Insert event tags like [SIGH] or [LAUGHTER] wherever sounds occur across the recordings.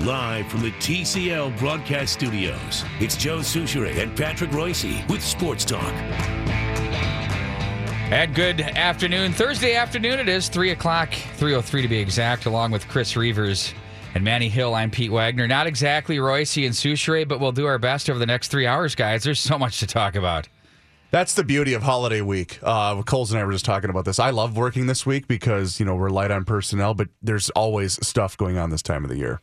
And now, live from the TCL broadcast studios, it's Joe Souchere and Patrick Reusse with Sports Talk. And good afternoon. Thursday afternoon it is, 3 o'clock, 3.03 to be exact, along with Chris Reavers and Manny Hill. I'm Pete Wagner. Not exactly Reusse and Souchere, but we'll do our best over the next three hours, guys. There's so much to talk about. That's the beauty of holiday week. Uh, Coles and I were just talking about this. I love working this week because you know we're light on personnel, but there's always stuff going on this time of the year.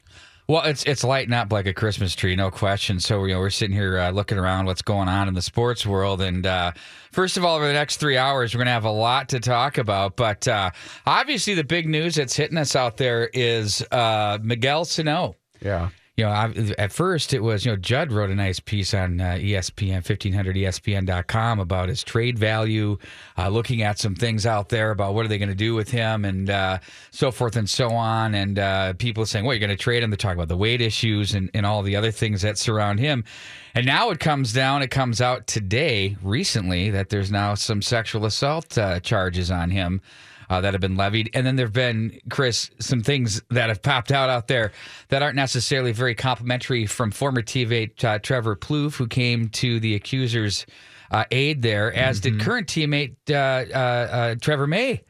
Well, it's it's lighting up like a Christmas tree, no question. So you know we're sitting here uh, looking around what's going on in the sports world, and uh, first of all, over the next three hours, we're going to have a lot to talk about. But uh, obviously, the big news that's hitting us out there is uh, Miguel Sano. Yeah you know, I, at first it was, you know, Judd wrote a nice piece on uh, ESPN, 1500ESPN.com about his trade value, uh, looking at some things out there about what are they going to do with him and uh, so forth and so on. And uh, people saying, well, you're going to trade him to talk about the weight issues and, and all the other things that surround him. And now it comes down, it comes out today, recently, that there's now some sexual assault uh, charges on him uh, that have been levied. And then there have been, Chris, some things that have popped out out there that aren't necessarily very complimentary from former teammate uh, Trevor Plouffe, who came to the accuser's uh, aid there, as mm-hmm. did current teammate uh, uh, uh, Trevor May.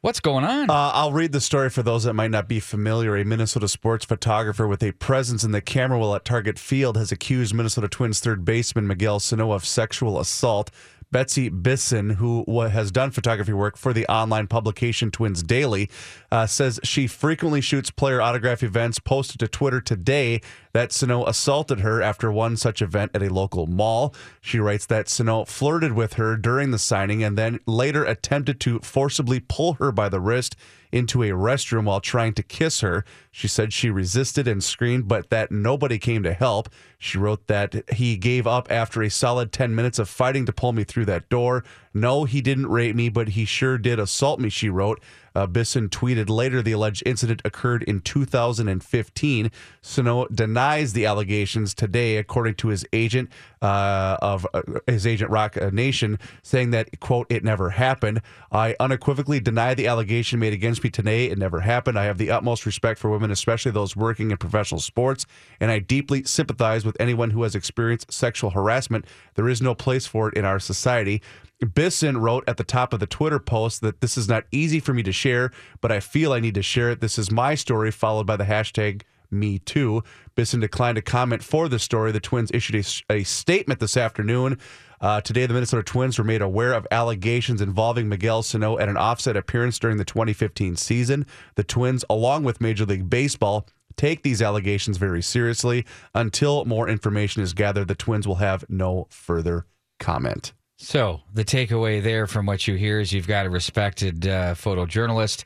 What's going on? Uh, I'll read the story for those that might not be familiar. A Minnesota sports photographer with a presence in the camera well at Target Field has accused Minnesota Twins third baseman Miguel Sano of sexual assault. Betsy Bissen, who has done photography work for the online publication Twins Daily, uh, says she frequently shoots player autograph events. Posted to Twitter today that Sano assaulted her after one such event at a local mall. She writes that Sano flirted with her during the signing and then later attempted to forcibly pull her by the wrist into a restroom while trying to kiss her. She said she resisted and screamed, but that nobody came to help. She wrote that he gave up after a solid 10 minutes of fighting to pull me through that door. No, he didn't rape me, but he sure did assault me, she wrote. Uh, Bissen tweeted later the alleged incident occurred in 2015. Sano denies the allegations today, according to his agent uh, of uh, his agent Roc Nation, saying that quote it never happened. I unequivocally deny the allegation made against me today. It never happened. I have the utmost respect for women, especially those working in professional sports, and I deeply sympathize with anyone who has experienced sexual harassment. There is no place for it in our society. Bissen wrote at the top of the Twitter post that this is not easy for me to share, but I feel I need to share it. This is my story, followed by the hashtag me too. Bissen declined to comment for the story. The Twins issued a, a statement this afternoon. Uh, today, the Minnesota Twins were made aware of allegations involving Miguel Sano at an offset appearance during the 2015 season. The Twins, along with Major League Baseball, take these allegations very seriously. Until more information is gathered, the Twins will have no further comment. So, the takeaway there from what you hear is you've got a respected uh, photojournalist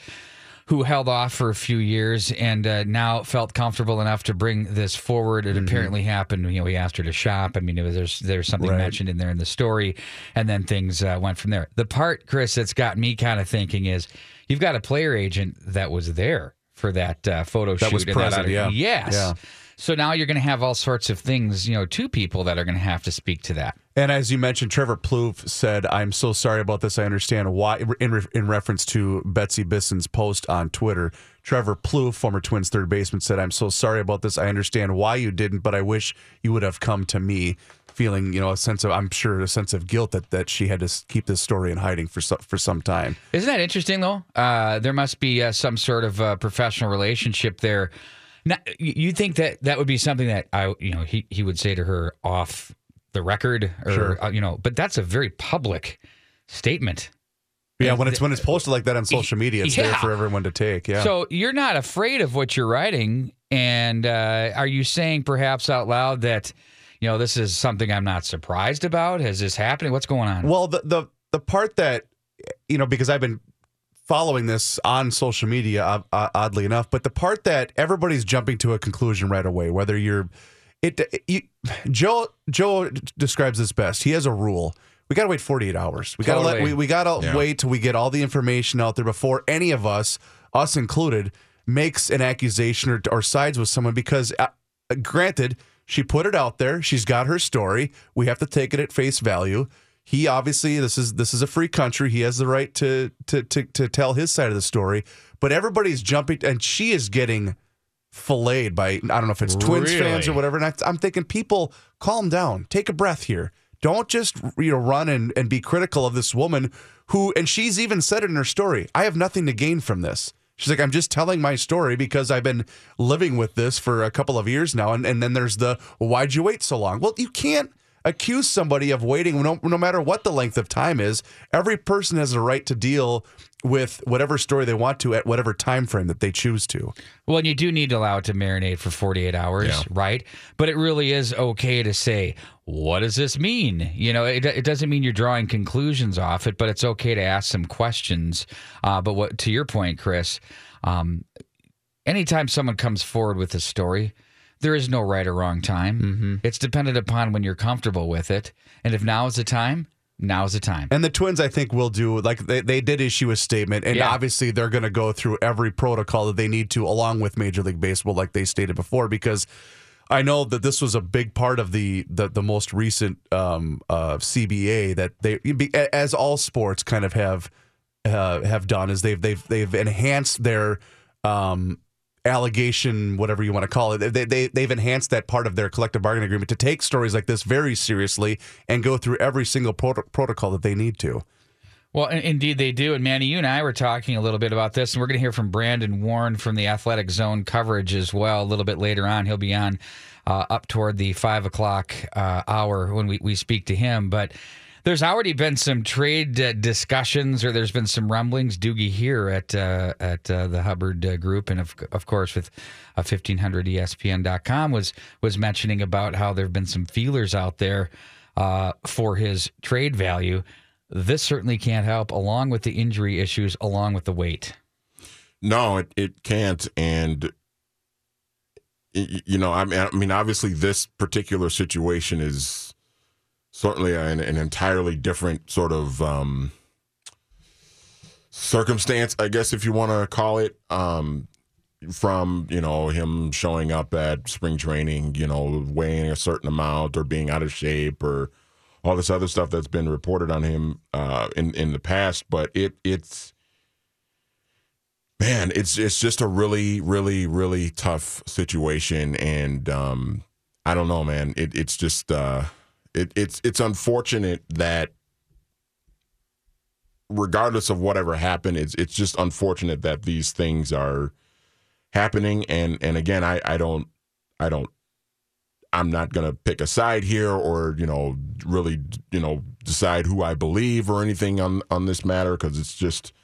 who held off for a few years and uh, now felt comfortable enough to bring this forward. It mm-hmm. apparently happened. You know, he asked her to shop. I mean, was, there's there's something right. mentioned in there in the story, and then things uh, went from there. The part, Chris, that's got me kind of thinking is you've got a player agent that was there for that uh, photo that shoot. Was present, that yeah. Yes. Yeah. So now you're going to have all sorts of things, you know, two people that are going to have to speak to that. And as you mentioned, Trevor Plouffe said, "I'm so sorry about this. I understand why." In, re- in reference to Betsy Bissen's post on Twitter, Trevor Plouffe, former Twins third baseman, said, "I'm so sorry about this. I understand why you didn't, but I wish you would have come to me." feeling, you know, a sense of, I'm sure, a sense of guilt that, that she had to keep this story in hiding for so, for some time. Isn't that interesting though? Uh, there must be uh, some sort of uh, professional relationship there. Now, you think that that would be something that I, you know, he he would say to her off the record, or Sure. uh, you know, but that's a very public statement. Yeah, when it's when it's posted like that on social media, it's there for everyone to take. Yeah. So you're not afraid of what you're writing, and uh, are you saying perhaps out loud that, you know, this is something I'm not surprised about? Is this happening? What's going on? Well, the the the part that you know because I've been following this on social media, uh, uh, oddly enough, but the part that everybody's jumping to a conclusion right away, whether you're it, you, Joe Joe describes this best. He has a rule. We got to wait 48 hours. We got to let we, we got to Yeah. wait till we get all the information out there before any of us, us included, makes an accusation or, or sides with someone because uh, granted, she put it out there. She's got her story. We have to take it at face value. He obviously this is this is a free country. He has the right to to to, to tell his side of the story. But everybody's jumping, and she is getting filleted by I don't know if it's Twins fans or whatever. And I, I'm thinking, people, calm down, take a breath here. Don't just you know run and, and be critical of this woman who, and she's even said it in her story. I have nothing to gain from this. She's like, I'm just telling my story because I've been living with this for a couple of years now. And, and then there's the, why'd you wait so long? Well, you can't accuse somebody of waiting no, no matter what the length of time is. Every person has a right to deal with whatever story they want to at whatever time frame that they choose to. Well, and you do need to allow it to marinate for 48 hours, Yeah. right? But it really is okay to say, what does this mean? You know, it, it doesn't mean you're drawing conclusions off it, but it's okay to ask some questions. Uh, but what to your point, Chris, um, anytime someone comes forward with a story, there is no right or wrong time. It's dependent upon when you're comfortable with it. And if now is the time, now is the time. And the Twins, I think, will do like they, they did issue a statement, and Yeah. obviously they're going to go through every protocol that they need to, along with Major League Baseball, like they stated before, because I know that this was a big part of the the, the most recent um, uh, CBA that they, as all sports kind of have uh, have done, is they've they've they've enhanced their um, allegation, whatever you want to call it. They, they they've enhanced that part of their collective bargaining agreement to take stories like this very seriously and go through every single proto- protocol that they need to. Well, indeed they do. And Manny, you and I were talking a little bit about this, and we're going to hear from Brandon Warne from the Athletic Zone coverage as well a little bit later on. He'll be on uh, up toward the five o'clock uh, hour when we, we speak to him. But there's already been some trade uh, discussions, or there's been some rumblings. Doogie here at uh, at uh, the Hubbard uh, Group, and of, of course with uh, 1500ESPN.com was was mentioning about how there have been some feelers out there uh, for his trade value. This certainly can't help, along with the injury issues, along with the weight. No, it, it can't. And, you know, I mean, I mean, obviously, this particular situation is certainly an, an entirely different sort of um, circumstance, I guess, if you want to call it. Um, from you know him showing up at spring training, you know, weighing a certain amount or being out of shape or all this other stuff that's been reported on him uh, in in the past. But it it's man, it's it's just a really, really, really tough situation, and um, I don't know, man. It it's just uh, it it's it's unfortunate that regardless of whatever happened, it's it's just unfortunate that these things are happening, and and again, I I don't I don't. I'm not to pick a side here or, you know, really, you know, decide who I believe or anything on on this matter because it's just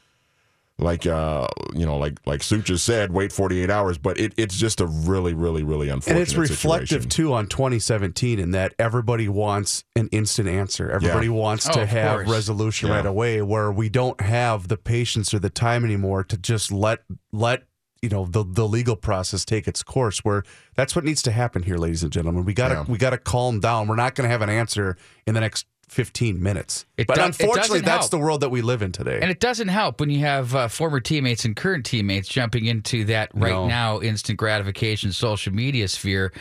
like uh you know like like Sue just said wait 48 hours but it, it's just a really really really unfortunate And it's reflective situation. too on 2017 in that everybody wants an instant answer. Everybody wants Oh, to have course. resolution Yeah. right away where we don't have the patience or the time anymore to just let let you know the the legal process take its course where that's what needs to happen here ladies and gentlemen. We got to Yeah. we got to calm down. We're not going to have an answer in the next 15 minutes. It but do- unfortunately that's help. the world that we live in today. And it doesn't help when you have uh, former teammates and current teammates jumping into that right No. now instant gratification social media sphere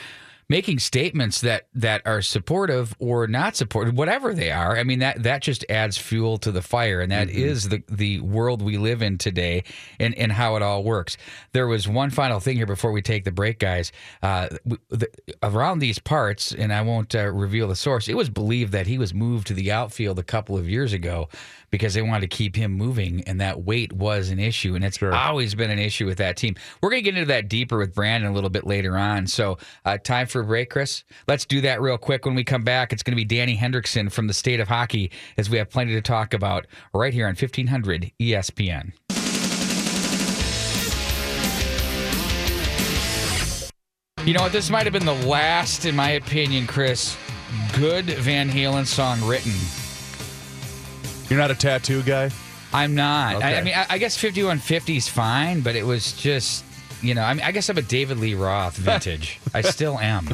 making statements that that are supportive or not supportive, whatever they are. I mean that that just adds fuel to the fire, and that is the the world we live in today, and and how it all works. There was one final thing here before we take the break, guys. Uh, the, around these parts, and I won't uh, reveal the source. It was believed that he was moved to the outfield a couple of years ago because they wanted to keep him moving, and that weight was an issue, and it's always been an issue with that team. We're going to get into that deeper with Brandon a little bit later on. So, uh, time for a break, Chris. Let's do that real quick. When we come back, it's going to be Danny Hendrickson from the state of hockey, as we have plenty to talk about right here on 1500 ESPN. You know what? This might have been the last, in my opinion, Chris, good Van Halen song written. You're not a tattoo guy? I'm not. I, I mean, I, I guess 5150 is fine, but it was just, you know, I mean, I guess I'm a David Lee Roth vintage. [LAUGHS] I still am.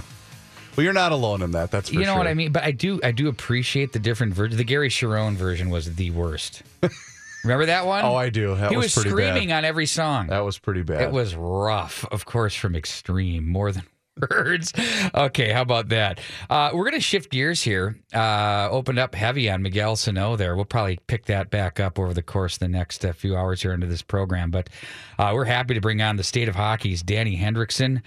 Well, you're not alone in that. That's for you know sure. what I mean? But I do, I do appreciate the different versions. The Gary Cherone version was the worst. [LAUGHS] Remember that one? Oh, I do. That he was was, screaming bad. on every song. That was pretty bad. It was rough, of course, from extreme, more than words. Okay, how about that? Uh, we're going to shift gears here. Uh, opened up heavy on Miguel Sano there. We'll probably pick that back up over the course of the next uh, few hours here into this program. But uh, we're happy to bring on the state of hockey's Danny Hendrickson.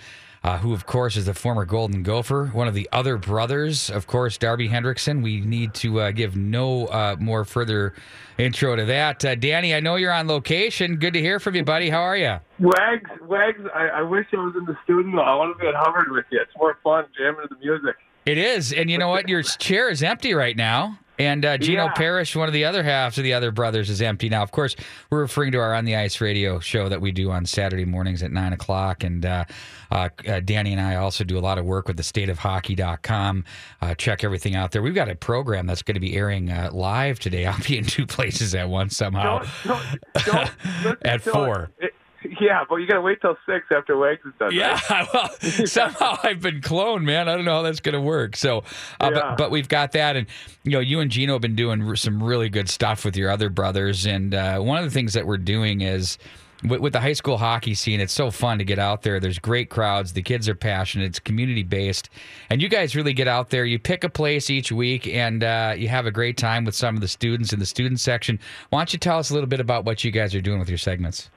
Uh, who, of course, is the former Golden Gopher, one of the other brothers, of course, Darby Hendrickson. We need to uh, give no uh, more further intro to that. Uh, Danny, I know you're on location. Good to hear from you, buddy. How are you? Wags, Wags, I, I wish I was in the studio. I want to be at Hubbard with you. It's more fun jamming to the music. It is, and you know what? Your chair is empty right now. And uh, Gino Yeah. Parrish, one of the other halves of the other brothers, is empty now. Of course, we're referring to our On the Ice radio show that we do on Saturday mornings at 9 o'clock. And uh, uh, uh, Danny and I also do a lot of work with the stateofhockey.com. Uh, check everything out there. We've got a program that's going to be airing uh, live today. I'll be in two places at once somehow. Don't, don't, don't [LAUGHS] At 4. it. [LAUGHS] yeah, but you got to wait till six after Wags is done. Yeah, right? [LAUGHS] well, [LAUGHS] somehow I've been cloned, man. I don't know how that's going to work. So, uh, Yeah. but, but we've got that, and you know, you and Gino have been doing some really good stuff with your other brothers. And uh, one of the things that we're doing is with, with the high school hockey scene. It's so fun to get out there. There's great crowds. The kids are passionate. It's community based, and you guys really get out there. You pick a place each week, and uh, you have a great time with some of the students in the student section. Why don't you tell us a little bit about what you guys are doing with your segments?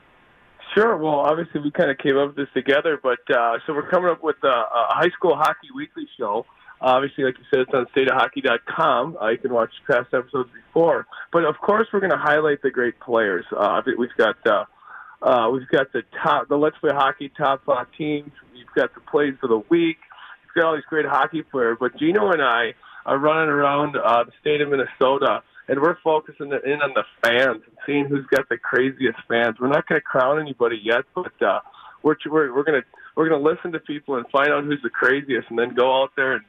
Sure. Well, obviously we kind of came up with this together, but uh, so we're coming up with a, a high school hockey weekly show. Obviously, like you said, it's on stateofhockey.com. Uh, you can watch past episodes before, but of course, we're going to highlight the great players. Uh, we've got uh, uh, we've got the top, the Let's Play Hockey top uh, teams. We've got the plays for the week. We've got all these great hockey players. But Gino and I are running around uh, the state of Minnesota, and we're focusing in on the fans and seeing who's got the craziest fans. We're not going to crown anybody yet, but uh, we're we're, going to we're going to listen to people and find out who's the craziest, and then go out there and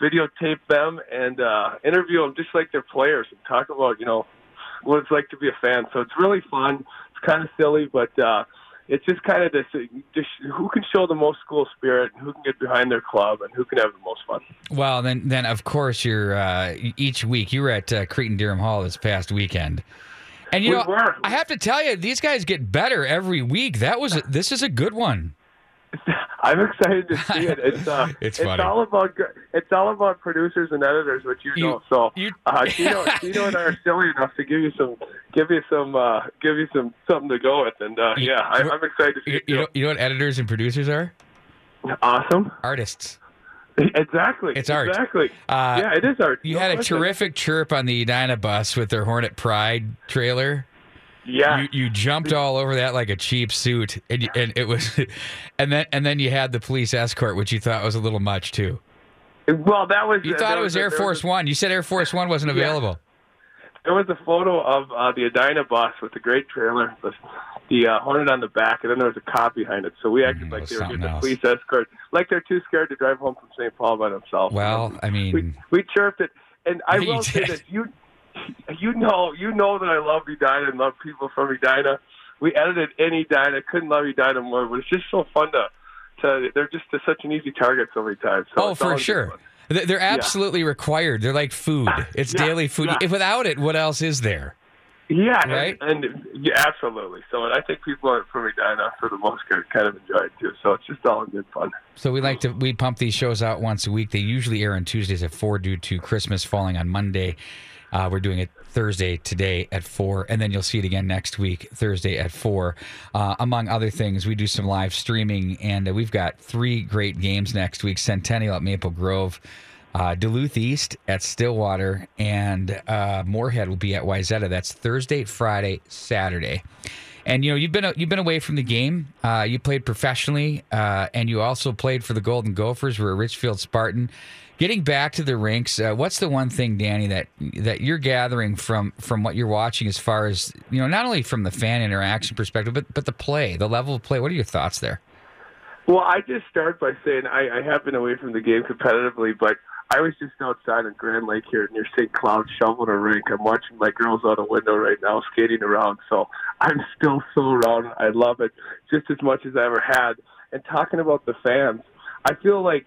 videotape them and uh, interview them just like they're players and talk about you know what it's like to be a fan. So it's really fun. It's kind of silly, but uh, it's just kind of this, just who can show the most school spirit, and who can get behind their club, and who can have the most fun. Well, then, then of course you're uh, each week. You were at uh, Cretin-Derham Hall this past weekend, and you We know were. I have to tell you, these guys get better every week. That was this is a good one. [LAUGHS] I'm excited to see it. It's uh, [LAUGHS] It's funny. all about it's all about producers and editors, which you, You- know. So you- uh, [LAUGHS] Gino, Gino and I are silly enough to give you some, give you some, uh, give you some something to go with, and uh, yeah, I, I'm excited to see You, it. you know, you know what editors and producers are? awesome. Artists. [LAUGHS] Exactly. It's art. Exactly. Uh, yeah, it is art. You No had a question. terrific chirp on the Edina bus with their Hornet Pride trailer. Yeah. You, you jumped all over that like a cheap suit, and, and it was, [LAUGHS] and then and then you had the police escort, which you thought was a little much too. well, that was. You uh, thought it was a- Air Force a- One. You said Air Force One wasn't available. There was a photo of uh, the Edina bus with the great trailer, the, the uh, Hornet on the back, and then there was a cop behind it. So we acted Mm, like they were getting a police escort, like they're too scared to drive home from St. Paul by themselves. Well, I mean, we chirped it, and I [LAUGHS] will say did. this: you you know you know that I love Edina and love people from Edina. We edited in Edina, couldn't love Edina more, but it's just so fun to. to they're just such an easy target so many times. So oh, for sure. fun. They- They're absolutely required. They're like food. It's Yeah, daily food. yeah. If without it, what else is there? Yeah, Right? and, and yeah, absolutely. So, and I think people are from Edina, for the most part, kind of enjoy it too. So it's just all good fun. So we like to we pump these shows out once a week. They usually air on Tuesdays at four due to Christmas falling on Monday. Uh, we're doing it Thursday today at four, and then you'll see it again next week Thursday at four. Uh, among other things, we do some live streaming, and we've got three great games next week: Centennial at Maple Grove. Uh, Duluth East at Stillwater and uh, Moorhead will be at Wayzata. That's Thursday, Friday, Saturday. And you know you've been you've been away from the game. Uh, you played professionally, uh, and you also played for the Golden Gophers. We're a Richfield Spartan. Getting back to the rinks, uh, what's the one thing, Danny, that that you're gathering from from what you're watching, as far as you know, not only from the fan interaction perspective, but but the play, the level of play. What are your thoughts there? Well, I just start by saying I, I have been away from the game competitively, but I was just outside on Grand Lake here near St. Cloud shoveling a rink. I'm watching my girls out a window right now skating around, so I'm still so around. I love it just as much as I ever had. And talking about the fans, I feel like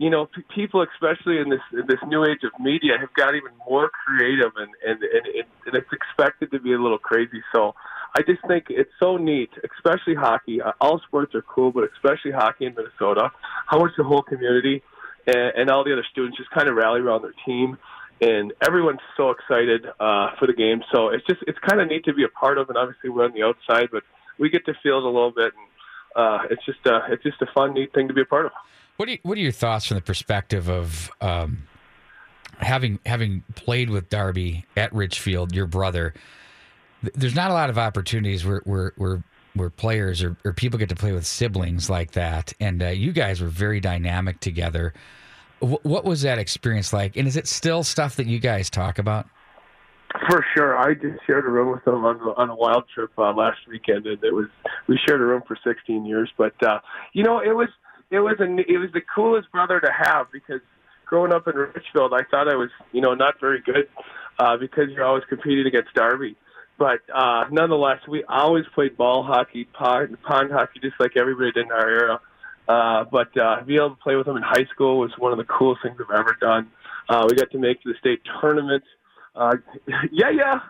you know p- people, especially in this in this new age of media, have got even more creative, and and and, and, and it's expected to be a little crazy. So I just think it's so neat, especially hockey. Uh, All sports are cool, but especially hockey in Minnesota. How much the whole community and, and all the other students just kind of rally around their team, and everyone's so excited uh, for the game. So it's just it's kind of neat to be a part of, and obviously we're on the outside, but we get to feel it a little bit, and uh, it's just uh, it's just a fun, neat thing to be a part of. What are you, what are your thoughts from the perspective of um, having having played with Darby at Richfield, your brother? th- There's not a lot of opportunities where where where, where players or, or people get to play with siblings like that, and uh, you guys were very dynamic together. Wh- what was that experience like? And is it still stuff that you guys talk about? For sure, I just shared a room with them on on a wild trip uh, last weekend, and it was we shared a room for 16 years. But uh, you know, it was it was a it was the coolest brother to have because growing up in Richfield, I thought I was you know not very good uh, because you're always competing against Darby. But uh, nonetheless, we always played ball hockey, pond, pond hockey, just like everybody did in our era. Uh, but uh, to be able to play with them in high school was one of the coolest things I've ever done. Uh, we got to make the state tournament. Uh, [LAUGHS] yeah, yeah.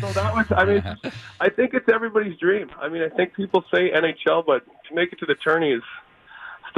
So that was, I mean, [LAUGHS] I think it's everybody's dream. I mean, I think people say NHL, but to make it to the tourney is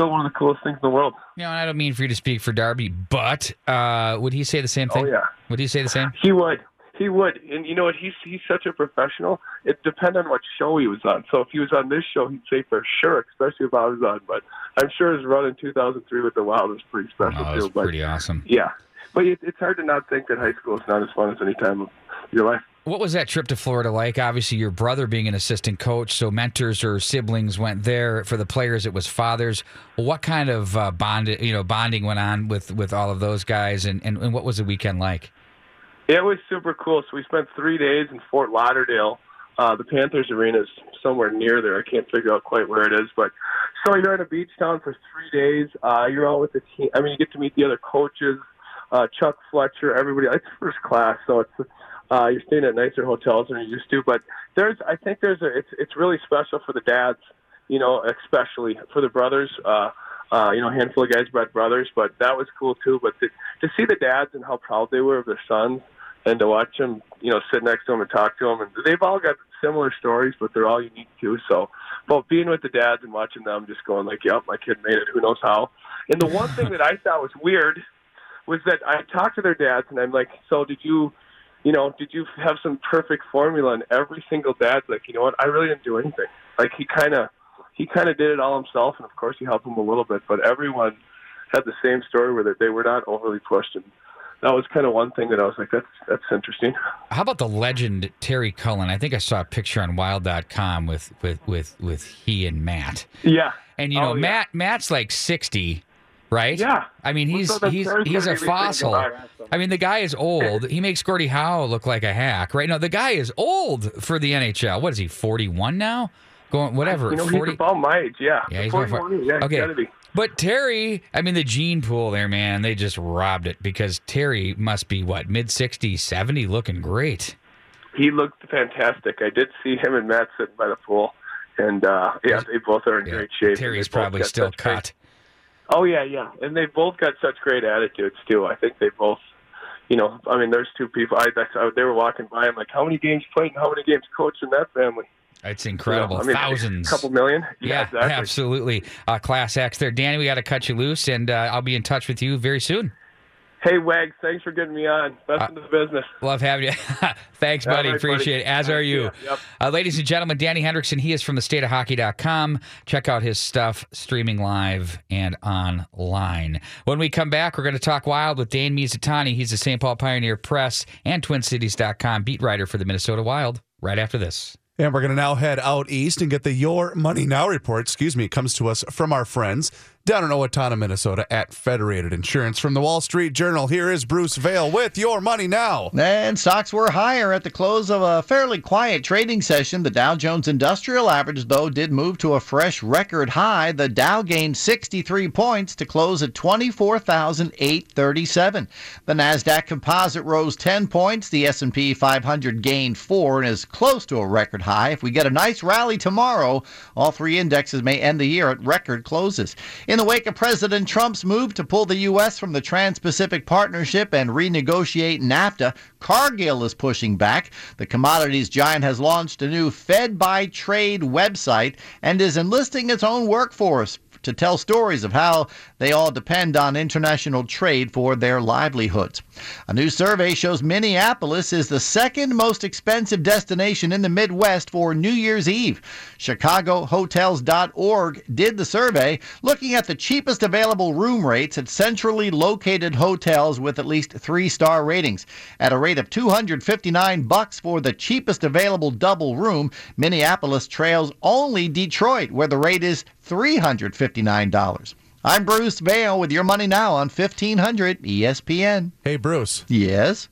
still one of the coolest things in the world. You know, and I don't mean for you to speak for Darby, but uh, would he say the same thing? Oh, yeah. Would he say the same? He would. He would. And you know what? He's he's such a professional. It depends on what show he was on. So if he was on this show, he'd say for sure, especially if I was on. But I'm sure his run in 2003 with the Wild was pretty special Oh, too. But pretty awesome. yeah, but it, it's hard to not think that high school is not as fun as any time of your life. What was that trip to Florida like? Obviously, your brother being an assistant coach, so mentors or siblings went there. For the players, it was fathers. What kind of uh, bond, you know, bonding went on with with all of those guys, and, and, and what was the weekend like? It was super cool. So we spent three days in Fort Lauderdale. Uh, the Panthers arena is somewhere near there. I can't figure out quite where it is, but so you're in a beach town for three days. Uh, you're all with the team. I mean, you get to meet the other coaches, uh, Chuck Fletcher, everybody. It's first class, so it's uh, you're staying at nicer hotels than you used to. But there's, I think there's a, it's it's really special for the dads, you know, especially for the brothers. Uh, uh, you know, a handful of guys bred brothers, but that was cool too. But to, to see the dads and how proud they were of their sons, and to watch them, you know, sit next to them and talk to them, and they've all got similar stories, but they're all unique too. So, but being with the dads and watching them, just going like, "Yep, my kid made it. Who knows how?" And the one thing that I thought was weird was that I talked to their dads, and I'm like, "So did you?" You know, did you have some perfect formula? And every single dad's like, you know what? I really didn't do anything. Like he kind of, he kind of did it all himself, and of course he helped him a little bit. But everyone had the same story where they were not overly pushed, and that was kind of one thing that I was like, that's that's interesting. How about the legend Terry Cullen? I think I saw a picture on Wild.com with with with with he and Matt. Yeah, And you know, Oh, yeah. Matt Matt's like sixty, right? Yeah. I mean, he's so he's he's a good reason to fossil. I mean, the guy is old. He makes Gordie Howe look like a hack, right? No, the guy is old for the NHL. What is he? Forty one now? Going whatever. You know, 40 he's about my age. Yeah, Yeah, he's about 41, Yeah, okay. he's. But Terry, I mean, the gene pool there, man, they just robbed it because Terry must be what mid 60s, 70, looking great. He looked fantastic. I did see him and Matt sitting by the pool, and uh yeah, they both are in Yeah, great shape. Terry's They both probably still great- cut. Oh yeah, yeah, and they both got such great attitudes too. I think they both, you know, I mean, there's two people. I, I they were walking by. I'm like, how many games played and how many games coached in that family? It's incredible. Know, I mean, Thousands. A couple million. Yeah, exactly. absolutely. Uh, class X there. Danny, we got to cut you loose, and uh, I'll be in touch with you very soon. Hey, Wags, thanks for getting me on. Best Uh, in the business. Love having you. [LAUGHS] Thanks, All buddy. right, Appreciate buddy. it. As All are right, you. yeah, yep. Uh, ladies and gentlemen, Danny Hendrickson, he is from the stateofhockey.com. Check out his stuff streaming live and online. When we come back, we're going to talk wild with Dane Mizutani. He's the St. Paul Pioneer Press and TwinCities.com beat writer for the Minnesota Wild. Right after this. And we're going to now head out east and get the Your Money Now report. Excuse me, it comes to us from our friends down in Owatonna, Minnesota at Federated Insurance. From the Wall Street Journal, here is Bruce Vail with Your Money Now. And stocks were higher at the close of a fairly quiet trading session. The Dow Jones Industrial Average, though, did move to a fresh record high. The Dow gained 63 points to close at 24,837. The Nasdaq Composite rose 10 points. The S&P 500 gained 4 and is close to a record high. If we get a nice rally tomorrow, all three indexes may end the year at record closes. In the wake of President Trump's move to pull the U.S. from the Trans Pacific Partnership and renegotiate NAFTA, Cargill is pushing back. The commodities giant has launched a new Fed by Trade website and is enlisting its own workforce to tell stories of how they all depend on international trade for their livelihoods. A new survey shows Minneapolis is the second most expensive destination in the Midwest for New Year's Eve. ChicagoHotels.org did the survey looking at the cheapest available room rates at centrally located hotels with at least 3-star ratings. At a rate of 259 bucks for the cheapest available double room, Minneapolis trails only Detroit where the rate is $359. I'm Bruce Vail with your money now on E 1500 ESPN. Hey, Bruce. Yes,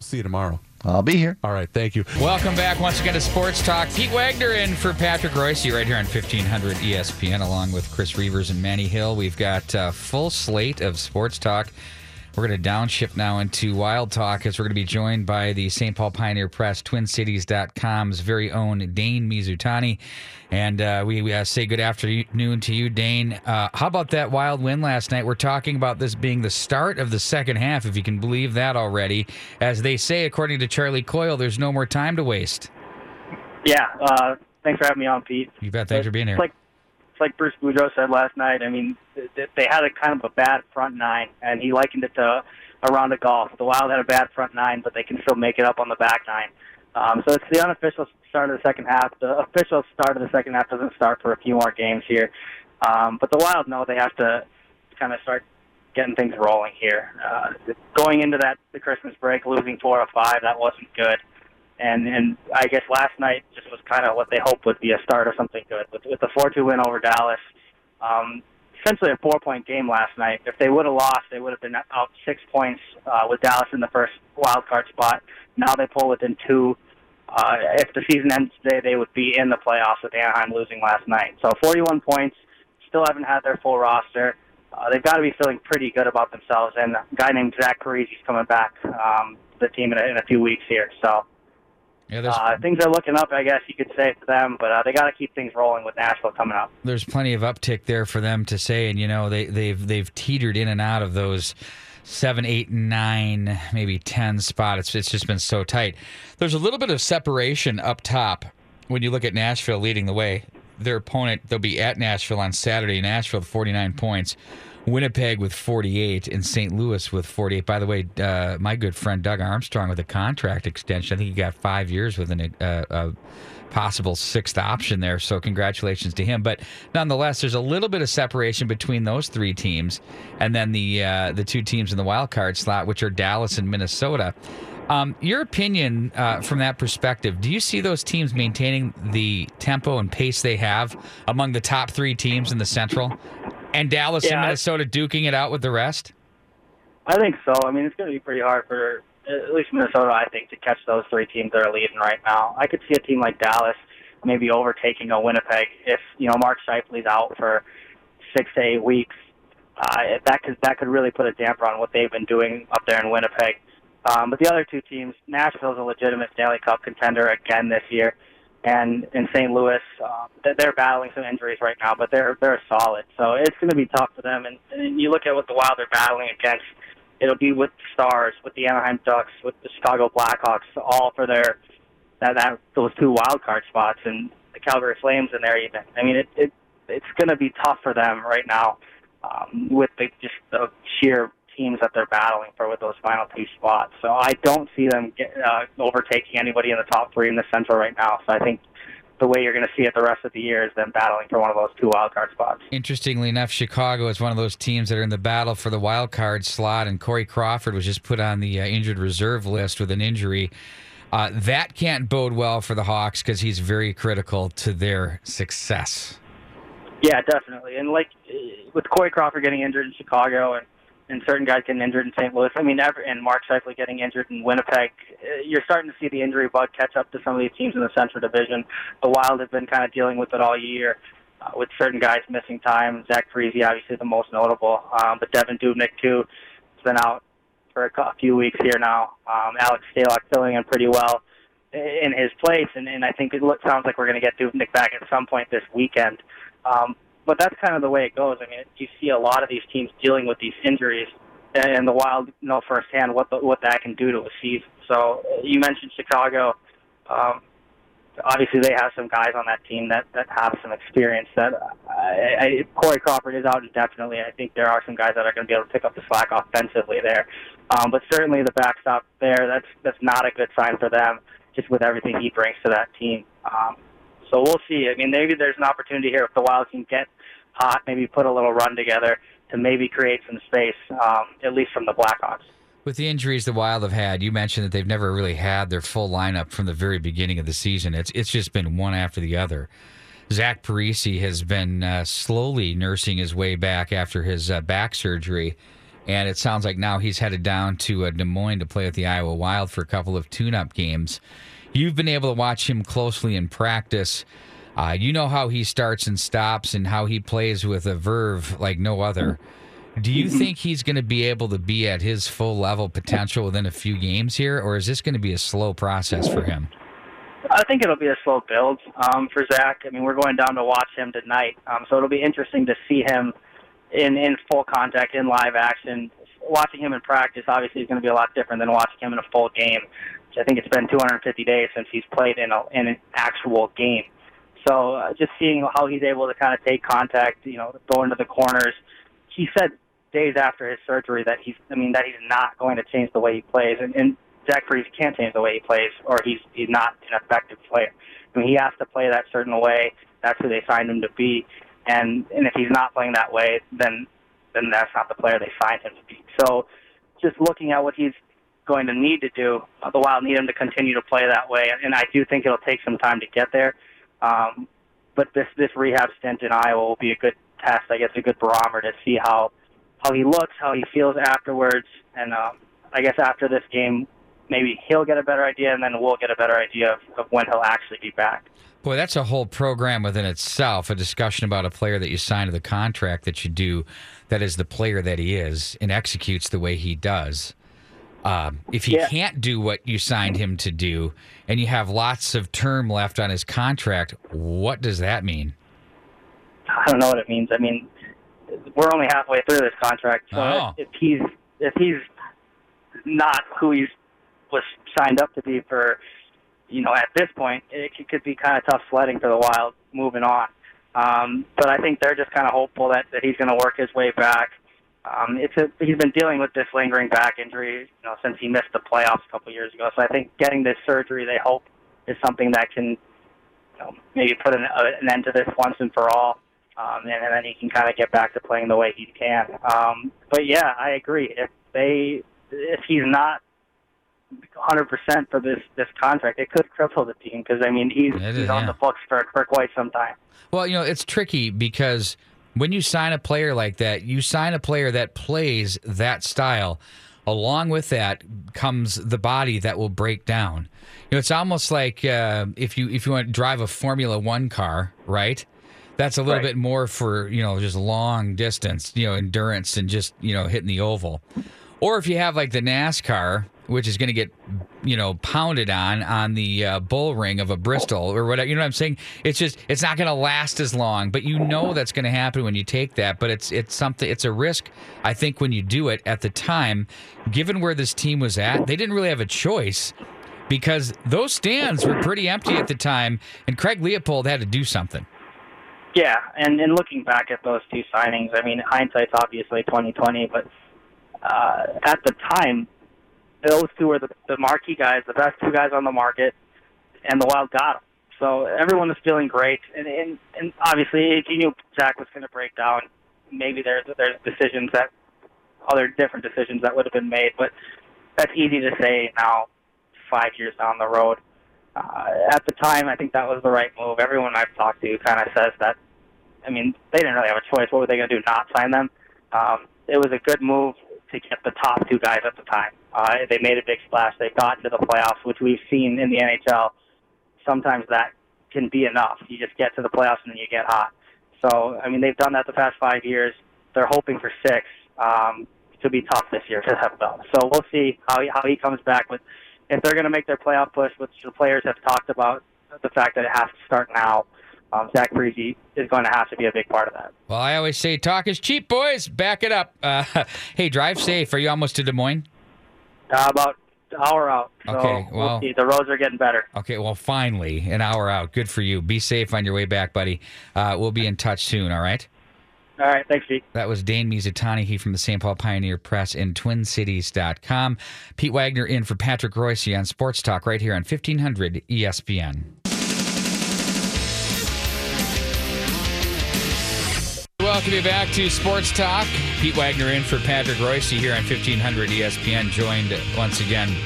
See you tomorrow. I'll be here. All right, thank you. Welcome back once again to Sports Talk. Pete Wagner in for Patrick Reusse right here on 1500 ESPN, along with Chris Reavers and Manny Hill. We've got a full slate of Sports Talk. We're going to downshift now into Wild Talk as we're going to be joined by the St. Paul Pioneer Press, TwinCities.com's very own Dane Mizutani. And uh, we, we uh, say good afternoon to you, Dane. Uh, how about that wild win last night? We're talking about this being the start of the second half, if you can believe that already. As they say, according to Charlie Coyle, there's no more time to waste. Yeah, uh, thanks for having me on, Pete. You bet. Thanks for being here. It's like it's like Bruce Boudreau said last night. I mean, they had a kind of a bad front nine, and he likened it to a round of golf. The Wild had a bad front nine, but they can still make it up on the back nine. Um, so it's the unofficial start of the second half. The official start of the second half doesn't start for a few more games here. Um, but the Wild know they have to kind of start getting things rolling here. Uh, going into that the Christmas break, losing four or five, that wasn't good. And and I guess last night just was kind of what they hoped would be a start of something good. With with the four two win over Dallas, um, essentially a four point game last night. If they would have lost, they would have been out six points uh, with Dallas in the first wild card spot. Now they pull within two. Uh, if the season ends today, they would be in the playoffs with Anaheim losing last night. So 41 points, still haven't had their full roster. Uh, they've got to be feeling pretty good about themselves. And a guy named Zach Parise is coming back um, to the team in a, in a few weeks here. So yeah, there's, uh, things are looking up, I guess you could say for them. But uh, they got to keep things rolling with Nashville coming up. there's plenty of uptick there for them to say, and you know they they've they've teetered in and out of those seven, eight, nine, maybe ten spot. It's it's just been so tight. There's a little bit of separation up top when you look at Nashville leading the way. Their opponent they'll be at Nashville on Saturday. Nashville with 49 points. Winnipeg with 48 and St. Louis with 48. By the way, uh, my good friend Doug Armstrong with a contract extension. I think he got five years with an, uh, a possible sixth option there. So congratulations to him. But nonetheless, there's a little bit of separation between those three teams and then the uh, the two teams in the wild card slot, which are Dallas and Minnesota. Um, your opinion uh, from that perspective, do you see those teams maintaining the tempo and pace they have among the top three teams in the Central? And Dallas and Yeah, I- Minnesota duking it out with the rest? I think so. I mean, it's going to be pretty hard for at least Minnesota, I think, to catch those three teams that are leading right now. I could see a team like Dallas maybe overtaking a Winnipeg if you know Mark Scheifele's out for six to eight weeks. Uh, that could that could really put a damper on what they've been doing up there in Winnipeg. Um, but the other two teams, Nashville's a legitimate Stanley Cup contender again this year, and in St. Louis, they're- they're battling some injuries right now, but they're they're solid. So it's going to be tough for them. And, and you look at what the Wild are battling against it'll be with the Stars, with the Anaheim Ducks, with the Chicago Blackhawks, all for their that that those two wild card spots, and the Calgary Flames in there even. I mean, it, it it's going to be tough for them right now um, with the just the sheer teams that they're battling for with those final two spots. So I don't see them get, uh, overtaking anybody in the top three in the Central right now. So I think the way you're going to see it the rest of the year is them battling for one of those two wild card spots. Interestingly enough, Chicago is one of those teams that are in the battle for the wild card slot, and Corey Crawford was just put on the uh, injured reserve list with an injury. Uh, that can't bode well for the Hawks because he's very critical to their success. Yeah, definitely. And like with Corey Crawford getting injured in Chicago and and certain guys getting injured in St. Louis. I mean, ever, and Mark Scheifele getting injured in Winnipeg. Uh, you're starting to see the injury bug catch up to some of these teams in the Central Division. The Wild have been kind of dealing with it all year. Uh, with certain guys missing time, Zach Parise obviously the most notable, um, but Devan Dubnyk too has been out for a, few weeks here now. Um, Alex Stalock filling in pretty well in his place, and, and I think it looks, sounds like we're going to get Dubnyk back at some point this weekend. Um, but that's kind of the way it goes. I mean, you see a lot of these teams dealing with these injuries, and the Wild know firsthand what the, what that can do to a season. So you mentioned Chicago. Um, obviously, they have some guys on that team that that have some experience. That I, I, Corey Crawford is out indefinitely. I think there are some guys that are going to be able to pick up the slack offensively there. Um, but certainly the backstop there, that's that's not a good sign for them. Just with everything he brings to that team. Um, so we'll see. I mean, maybe there's an opportunity here if the Wild can get hot, maybe put a little run together to maybe create some space, um, at least from the Blackhawks. With the injuries the Wild have had, you mentioned that they've never really had their full lineup from the very beginning of the season. It's it's just been one after the other. Zach Parise has been uh, slowly nursing his way back after his uh, back surgery, and it sounds like now he's headed down to uh, Des Moines to play with the Iowa Wild for a couple of tune-up games. You've been able to watch him closely in practice. Uh, you know how he starts and stops and how he plays with a verve like no other. Do you think he's going to be able to be at his full level potential within a few games here, or is this going to be a slow process for him? I think it'll be a slow build um, for Zach. I mean, we're going down to watch him tonight, um, so it'll be interesting to see him in in full contact, in live action. Watching him in practice obviously is going to be a lot different than watching him in a full game. I think it's been 250 days since he's played in a, in an actual game. So uh, just seeing how he's able to kind of take contact, you know, go into the corners. He said days after his surgery that he's, I mean, that he's not going to change the way he plays, and, and Zach Parise can't change the way he plays, or he's he's not an effective player. I mean, he has to play that certain way. That's who they signed him to be, and and if he's not playing that way, then then that's not the player they signed him to be. So, just looking at what he's going to need to do, uh, the Wild need him to continue to play that way, and I do think it'll take some time to get there. Um, but this this rehab stint in Iowa will be a good test. I guess a good barometer to see how how he looks, how he feels afterwards, and um, I guess after this game, maybe he'll get a better idea, and then we'll get a better idea of, of when he'll actually be back. Boy, that's a whole program within itself. A discussion about a player that you sign to the contract that you do, that is the player that he is and executes the way he does. Um, if he yeah. can't do what you signed him to do, and you have lots of term left on his contract, what does that mean? I don't know what it means. I mean, we're only halfway through this contract, so oh. if he's if he's not who he was signed up to be for, you know, at this point, it could be kind of tough sledding for the Wild moving on. Um, but I think they're just kind of hopeful that, that he's going to work his way back. Um, it's a, he's been dealing with this lingering back injury, you know, since he missed the playoffs a couple years ago. So I think getting this surgery, they hope, is something that can, you know, maybe put an, uh, an end to this once and for all, um, and, and then he can kind of get back to playing the way he can. Um, but yeah, I agree. If they, if he's not 100% for this this contract, it could cripple the team because I mean he's is, he's on yeah. the books for for quite some time. Well, you know, it's tricky because when you sign a player like that, you sign a player that plays that style. Along with that comes the body that will break down. You know, it's almost like uh, if you if you want to drive a Formula One car, right? That's a little Right. bit more for you know just long distance, you know, endurance and just you know hitting the oval. Or if you have like the NASCAR, which is going to get you know pounded on on the uh, bull ring of a Bristol or whatever. You know what I'm saying? It's just it's not going to last as long, but you know that's going to happen when you take that. But it's it's something. It's a risk. I think when you do it at the time, given where this team was at, they didn't really have a choice because those stands were pretty empty at the time, and Craig Leopold had to do something. Yeah, and and looking back at those two signings, I mean, hindsight's obviously twenty twenty, but uh, at the time, those two were the, the marquee guys, the best two guys on the market, and the Wild got them. So everyone was feeling great, and and, and obviously, if you knew Zach was going to break down, maybe there's there's decisions that other different decisions that would have been made, but that's easy to say now, five years down the road. Uh, at the time, I think that was the right move. Everyone I've talked to kind of says that. I mean, they didn't really have a choice. What were they going to do? Not sign them? Um, it was a good move to get the top two guys at the time. Uh, they made a big splash. They got to the playoffs, which we've seen in the NHL. Sometimes that can be enough. You just get to the playoffs and then you get hot. So, I mean, they've done that the past five years. They're hoping for six. Um, to be tough this year for them, though. So we'll see how he, how he comes back. But if they're going to make their playoff push, which the players have talked about, the fact that it has to start now, um, Zach Parise is going to have to be a big part of that. Well, I always say talk is cheap, boys. Back it up. Uh, [LAUGHS] hey, drive safe. Are you almost to Des Moines? Uh, about an hour out. So Okay, well- we'll see. the roads are getting better. Okay, well, finally, an hour out. Good for you. Be safe on your way back, buddy. Uh, we'll be in touch soon, all right? All right, thanks, Pete. That was Dane Mizutani. He from the St. Paul Pioneer Press in TwinCities.com. Pete Wagner in for Patrick Reusse on Sports Talk right here on 1500 ESPN. Welcome you back to Sports Talk. Pete Wagner in for Patrick Reusse here on 1500 ESPN, joined once again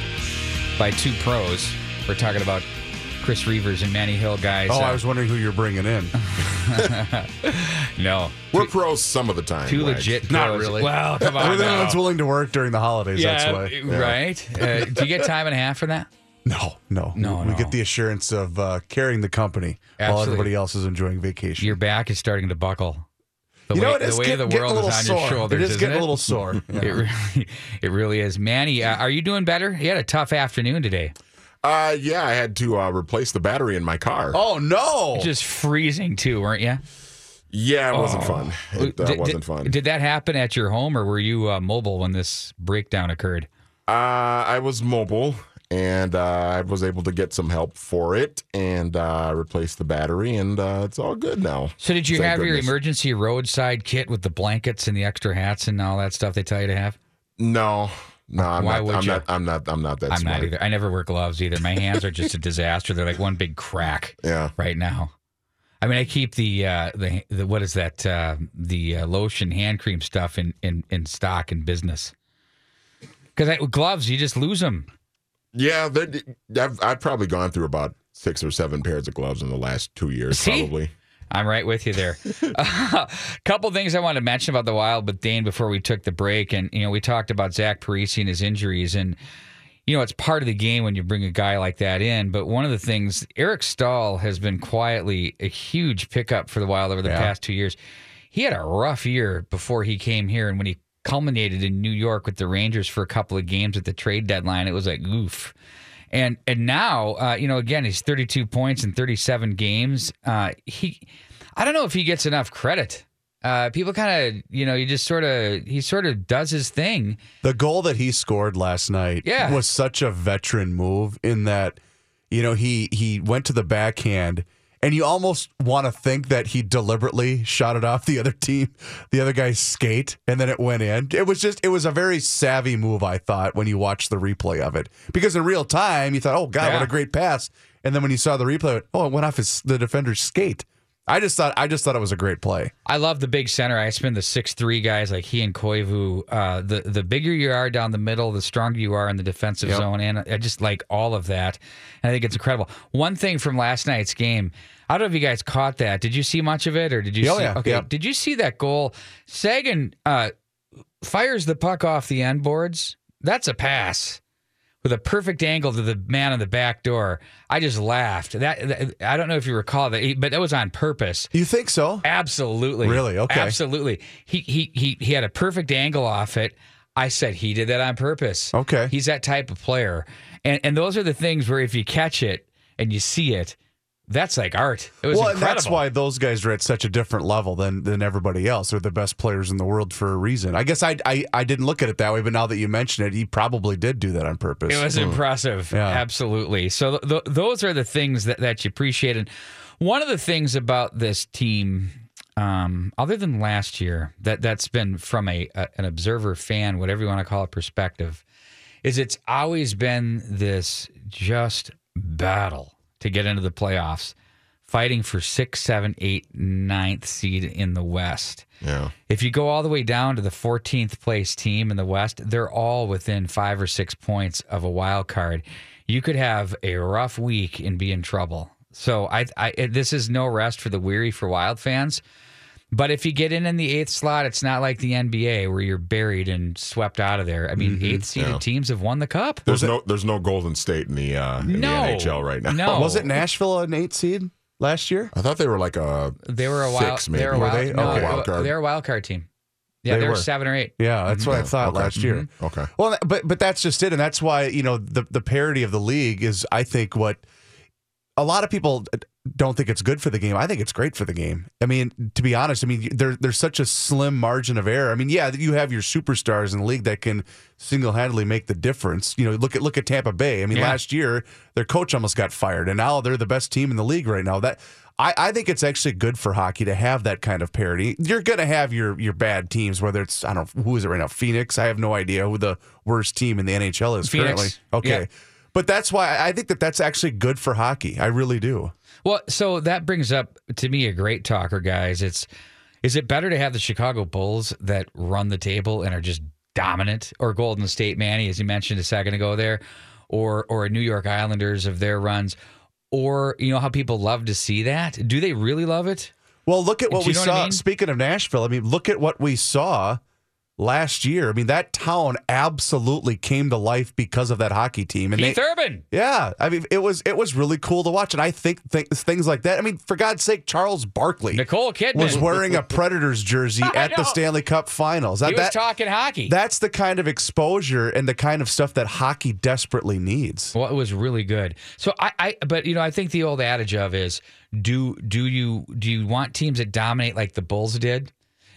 by two pros. We're talking about Chris Reavers and Manny Hill guys. Oh, Uh, I was wondering who you're bringing in. [LAUGHS] no, We're pros some of the time. two Wags. legit Not really. Well, come on. [LAUGHS] Everyone now. that's willing to work during the holidays. yeah, that's why. right. Uh, do you get time and a half for that? No, no, No, We no. get the assurance of uh, carrying the company while everybody else is enjoying vacation. Your back is starting to buckle. The you way, know, it the way get- the getting a world little is on sore. your shoulders. It is isn't getting it? a little sore. Yeah. [LAUGHS] It really, it really is. Manny, uh, are you doing better? You had a tough afternoon today. Uh, yeah, I had to uh, replace the battery in my car. Oh no! Just freezing too, weren't you? Yeah, it wasn't fun. It uh, did, wasn't fun. Did that happen at your home, or were you uh, mobile when this breakdown occurred? Uh, I was mobile and uh, I was able to get some help for it and uh, replace the battery, and uh, it's all good now. So, did you Thank have your emergency roadside kit with the blankets and the extra hats and all that stuff they tell you to have? No, no, I'm Why not. would I'm you? not. I'm not. I'm not that I'm smart. not either. I never wear gloves either. My hands are just a [LAUGHS] disaster. They're like one big crack. Yeah. right now. I mean, I keep the uh, the, the what is that uh, the uh, lotion hand cream stuff in, in, in stock in business. Because gloves, you just lose them. Yeah, I've I've probably gone through about six or seven pairs of gloves in the last two years, See? probably. I'm right with you there. A [LAUGHS] [LAUGHS] couple things I wanted to mention about the Wild, but Dane, before we took the break, and you know, we talked about Zach Parise and his injuries, and you know, it's part of the game when you bring a guy like that in. But one of the things, Eric Staal has been quietly a huge pickup for the Wild over the Yeah. past two years. He had a rough year before he came here, and when he culminated in New York with the Rangers for a couple of games at the trade deadline, it was like oof. And and now, uh, you know, again, he's 32 points in 37 games. Uh, he, I don't know if he gets enough credit. Uh, people kind of, you know, he just sort of, he sort of does his thing. The goal that he scored last night Yeah. was such a veteran move in that, you know, he he went to the backhand and you almost want to think that he deliberately shot it off the other team, the other guy's skate, and then it went in. It was just it was a very savvy move, I thought, when you watched the replay of it. Because in real time you thought, Oh God, what a great pass. And then when you saw the replay, oh, it went off his the defender's skate. I just thought I just thought it was a great play. I love the big center. I spend the six three guys like he and Koivu. Uh, the the bigger you are down the middle, the stronger you are in the defensive Yep. zone, and I just like all of that. And I think it's incredible. One thing from last night's game, I don't know if you guys caught that. Did you see much of it, or did you? Oh, see, yeah, Okay. yeah. Did you see that goal? Sagan uh, fires the puck off the end boards. That's a pass. With a perfect angle to the man on the back door, I just laughed. That, that- I don't know if you recall that, but that was on purpose. You think so? Absolutely. Really? Okay. Absolutely. He he he he had a perfect angle off it. I said he did that on purpose. Okay. He's that type of player. And and those are the things where if you catch it and you see it, that's like art. It was well, incredible. that's why those guys are at such a different level than than everybody else. They're the best players in the world for a reason. I guess I I, I didn't look at it that way, but now that you mention it, he probably did do that on purpose. It was impressive. Yeah. Absolutely. So th- th- those are the things that, that you appreciate. And one of the things about this team, um, other than last year, that, that's been from a, a an observer fan, whatever you want to call it, perspective, is it's always been this just battle to get into the playoffs, fighting for six, seven, eight, ninth seed in the West. Yeah. If you go all the way down to the 14th place team in the West, they're all within five or six points of a wild card. You could have a rough week and be in trouble. So I, I this is no rest for the weary for Wild fans. But if you get in in the eighth slot, it's not like the NBA where you're buried and swept out of there. I mean, eighth seeded Yeah. teams have won the cup. There's no there's no Golden State in the uh, in No. the NHL right now. No. Was it Nashville an eight seed last year? I thought they were like a They were a wild. six, maybe. They were a Were wild, they? no, Okay. Wild card. They're a wild card team. Yeah, They they, were were. seven or eight. Yeah, that's what I thought Okay. last year. okay. Well, but but that's just it, and that's why you know the the parity of the league is, I think, what a lot of people don't think it's good for the game. I think it's great for the game. I mean, to be honest, I mean, there, there's such a slim margin of error. I mean, yeah, you have your superstars in the league that can single handedly make the difference. You know, look at look at Tampa Bay. I mean, Yeah. last year their coach almost got fired, and now they're the best team in the league right now. That. I, I think it's actually good for hockey to have that kind of parity. You're going to have your your bad teams, whether it's I don't know who is it right now, Phoenix. I have no idea who the worst team in the NHL is Phoenix. currently. Okay, Yeah. but that's why I think that that's actually good for hockey. I really do. Well, so that brings up to me a great talker, guys. It's is it better to have the Chicago Bulls that run the table and are just dominant, or Golden State Manny, as you mentioned a second ago there, or or New York Islanders of their runs, or you know how people love to see that? Do they really love it? Well, look at what we know saw. what I mean? Speaking of Nashville, I mean, look at what we saw last year. I mean, that town absolutely came to life because of that hockey team. And Keith they, Urban. yeah, I mean, it was it was really cool to watch. And I think th- things like that. I mean, for God's sake, Charles Barkley Nicole Kidman was wearing a Predators jersey [LAUGHS] at the. Stanley Cup Finals. He That- was talking hockey. That's the kind of exposure and the kind of stuff that hockey desperately needs. Well, it was really good. So I, I, but you know, I think the old adage of is do do you do you want teams that dominate like the Bulls did,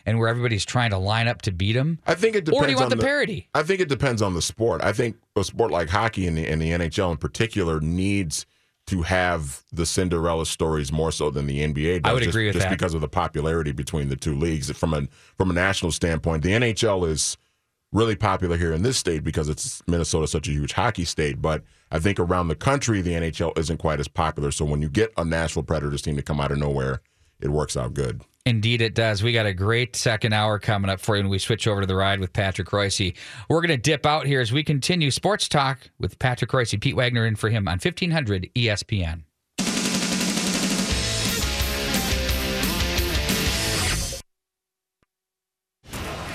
and where everybody's trying to line up to beat them, I think it depends or do you want on the, parity? I think it depends on the sport. I think a sport like hockey and the, and the NHL in particular needs to have the Cinderella stories more so than the NBA does. I would just, agree with just that. because of the popularity between the two leagues. From a from a national standpoint, the NHL is really popular here in this state because it's Minnesota such a huge hockey state. But I think around the country, the NHL isn't quite as popular. So when you get a Nashville Predators team to come out of nowhere, it works out good. Indeed, it does. We got a great second hour coming up for you when we switch over to the ride with Patrick Reusse. We're going to dip out here as we continue sports talk with Patrick Reusse. Pete Wagner in for him on 1500 ESPN.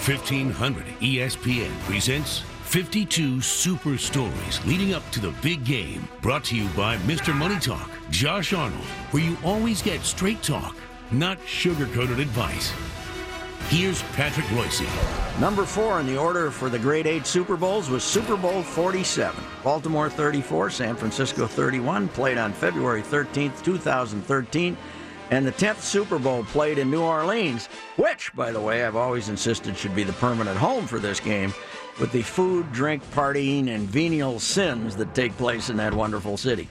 Fifteen hundred ESPN presents 52 super stories leading up to the big game. Brought to you by Mr. Money Talk, Josh Arnold, where you always get straight talk, not sugar coated advice. Here's Patrick Reusse. Number four in the order for the Grade 8 Super Bowls was Super Bowl 47. Baltimore 34, San Francisco 31, played on February 13th, 2013. And the 10th Super Bowl played in New Orleans, which, by the way, I've always insisted should be the permanent home for this game, with the food, drink, partying, and venial sins that take place in that wonderful city.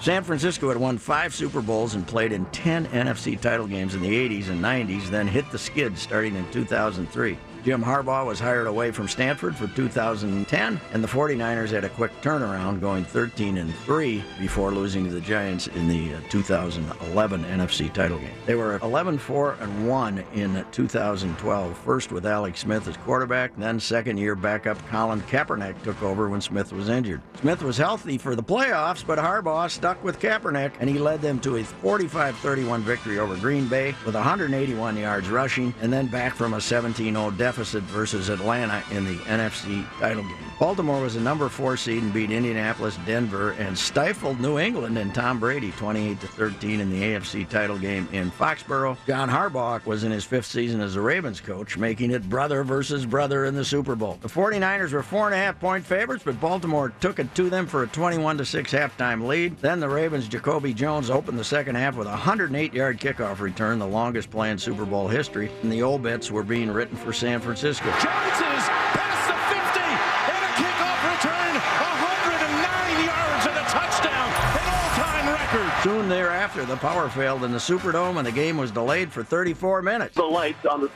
San Francisco had won five Super Bowls and played in 10 NFC title games in the 80s and 90s, then hit the skid starting in 2003. Jim Harbaugh was hired away from Stanford for 2010, and the 49ers had a quick turnaround, going 13 and 3 before losing to the Giants in the uh, 2011 NFC title game. They were 11 4 and 1 in 2012, first with Alex Smith as quarterback, then second year backup Colin Kaepernick took over when Smith was injured. Smith was healthy for the playoffs, but Harbaugh stuck with Kaepernick, and he led them to a 45 31 victory over Green Bay with 181 yards rushing, and then back from a 17 0 deficit versus Atlanta in the NFC title game. Baltimore was a number four seed and beat Indianapolis, Denver, and stifled New England and Tom Brady 28 13 in the AFC title game in Foxborough. John Harbaugh was in his fifth season as a Ravens coach, making it brother versus brother in the Super Bowl. The 49ers were four and a half point favorites, but Baltimore took it to them for a 21 6 halftime lead. Then the Ravens' Jacoby Jones opened the second half with a 108 yard kickoff return, the longest play in Super Bowl history, and the old bets were being written for San Francisco. Jones is past the 50 and a kickoff return, 109 yards and a touchdown, an all-time record. Soon thereafter, the power failed in the Superdome, and the game was delayed for 34 minutes. The lights on the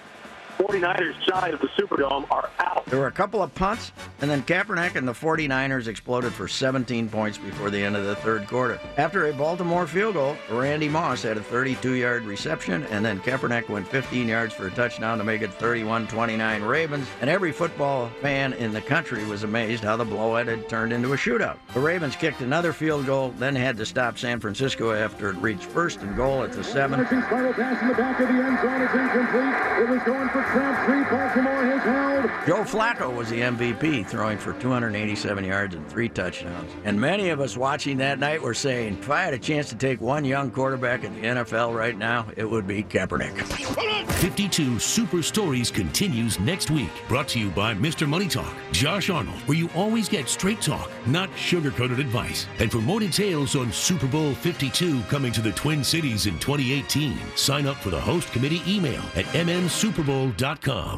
49ers side of the Superdome are out. There were a couple of punts, and then Kaepernick and the 49ers exploded for 17 points before the end of the third quarter. After a Baltimore field goal, Randy Moss had a 32 yard reception, and then Kaepernick went 15 yards for a touchdown to make it 31 29 Ravens. And every football fan in the country was amazed how the blowout had turned into a shootout. The Ravens kicked another field goal, then had to stop San Francisco after it reached first and goal at the seven. Final pass in the back of the end zone is incomplete. It was going for Crabtree. Baltimore has held. Joe Flacco was the MVP, throwing for 287 yards and three touchdowns. And many of us watching that night were saying, if I had a chance to take one young quarterback in the NFL right now, it would be Kaepernick. 52 Super Stories continues next week. Brought to you by Mr. Money Talk, Josh Arnold, where you always get straight talk, not sugar coated advice. And for more details on Super Bowl 52 coming to the Twin Cities in 2018, sign up for the host committee email at mnsuperbowl.com.